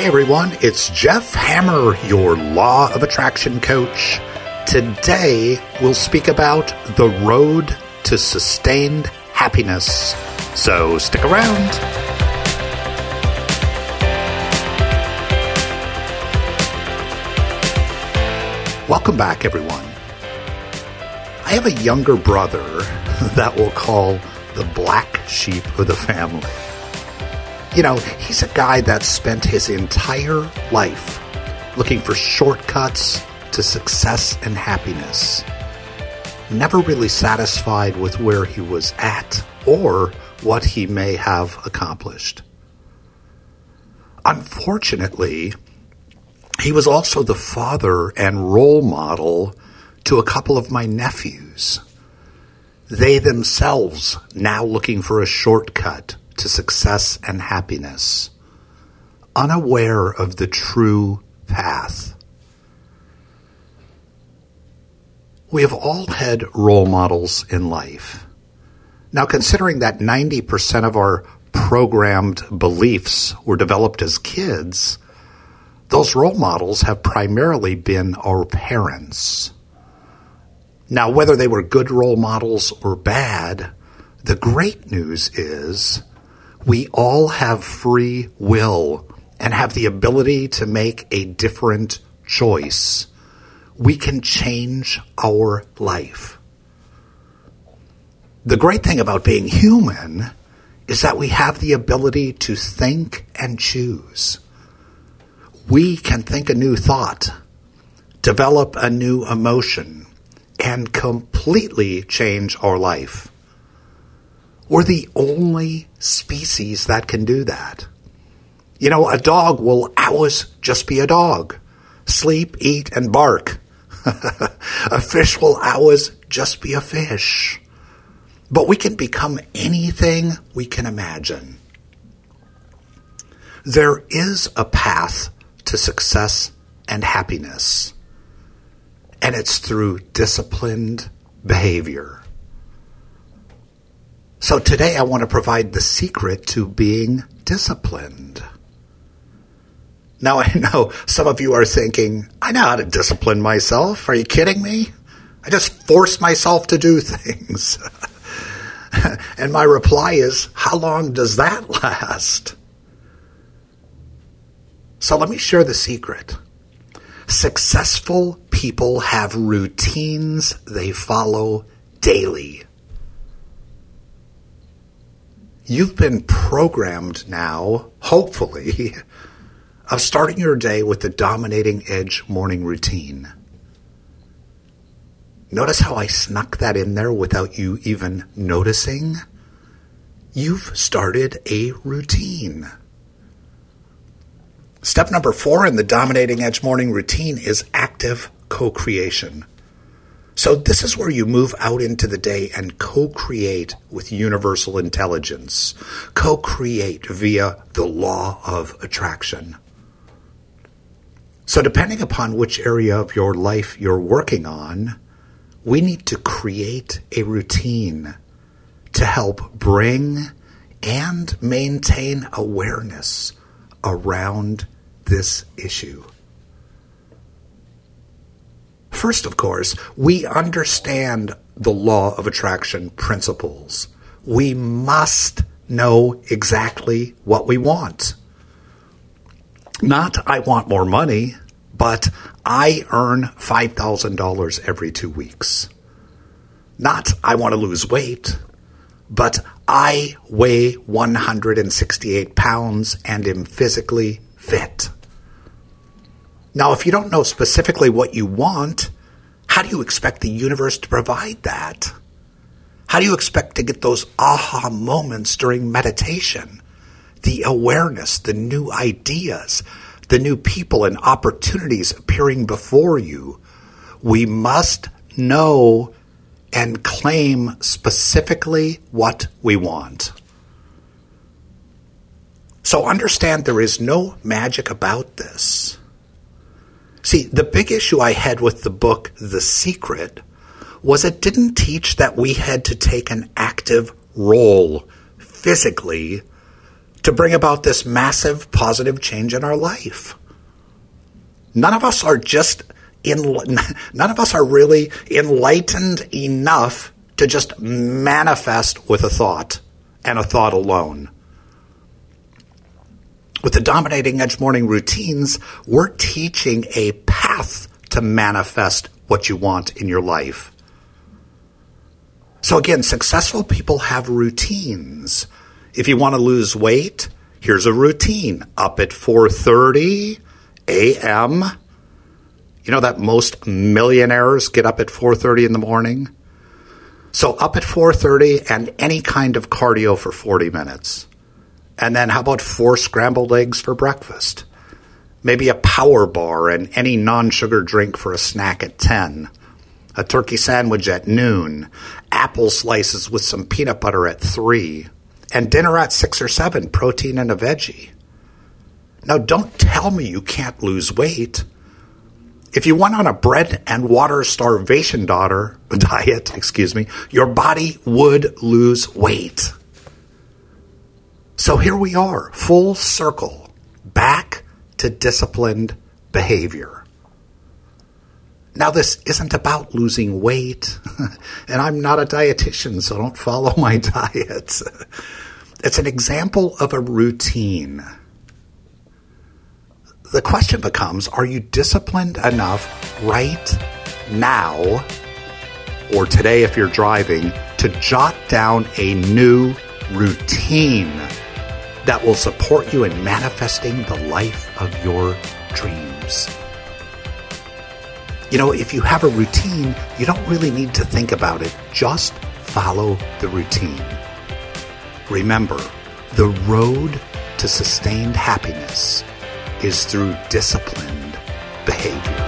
Hey everyone, it's Jeff Hammer, your Law of Attraction coach. Today we'll speak about the road to sustained happiness. So stick around. Welcome back, everyone. I have a younger brother that we'll call the black sheep of the family. You know, he's a guy that spent his entire life looking for shortcuts to success and happiness. Never really satisfied with where he was at or what he may have accomplished. Unfortunately, he was also the father and role model to a couple of my nephews. They themselves now looking for a shortcut to success and happiness, unaware of the true path. We have all had role models in life. Now, considering that 90% of our programmed beliefs were developed as kids, those role models have primarily been our parents. Now, whether they were good role models or bad, the great news is we all have free will and have the ability to make a different choice. We can change our life. The great thing about being human is that we have the ability to think and choose. We can think a new thought, develop a new emotion, and completely change our life. We're the only species that can do that. You know, a dog will always just be a dog. Sleep, eat, and bark. a fish will always just be a fish. But we can become anything we can imagine. There is a path to success and happiness, and it's through disciplined behavior. So today I want to provide the secret to being disciplined. Now I know some of you are thinking, I know how to discipline myself. Are you kidding me? I just force myself to do things. and my reply is, how long does that last? So let me share the secret. Successful people have routines they follow daily. You've been programmed now, hopefully, of starting your day with the dominating edge morning routine. Notice how I snuck that in there without you even noticing? You've started a routine. Step number four in the dominating edge morning routine is active co creation. So, this is where you move out into the day and co create with universal intelligence, co create via the law of attraction. So, depending upon which area of your life you're working on, we need to create a routine to help bring and maintain awareness around this issue. First, of course, we understand the law of attraction principles. We must know exactly what we want. Not, I want more money, but I earn $5,000 every two weeks. Not, I want to lose weight, but I weigh 168 pounds and am physically fit. Now, if you don't know specifically what you want, how do you expect the universe to provide that? How do you expect to get those aha moments during meditation? The awareness, the new ideas, the new people and opportunities appearing before you. We must know and claim specifically what we want. So understand there is no magic about this. See, the big issue I had with the book, The Secret, was it didn't teach that we had to take an active role physically to bring about this massive positive change in our life. None of us are just in, none of us are really enlightened enough to just manifest with a thought and a thought alone. With the dominating edge morning routines, we're teaching a path to manifest what you want in your life. So again, successful people have routines. If you want to lose weight, here's a routine. Up at 4:30 a.m. You know that most millionaires get up at 4:30 in the morning? So up at 4:30 and any kind of cardio for 40 minutes. And then how about four scrambled eggs for breakfast? Maybe a power bar and any non-sugar drink for a snack at 10. A turkey sandwich at noon, apple slices with some peanut butter at 3, and dinner at 6 or 7, protein and a veggie. Now don't tell me you can't lose weight. If you went on a bread and water starvation daughter, diet, excuse me, your body would lose weight. So here we are, full circle, back to disciplined behavior. Now, this isn't about losing weight, and I'm not a dietitian, so don't follow my diet. It's an example of a routine the question becomes are you disciplined enough right now or today if you're driving to jot down a new routine that will support you in manifesting the life of your dreams? You know, if you have a routine, you don't really need to think about it. Just follow the routine. Remember, the road to sustained happiness is through disciplined behavior.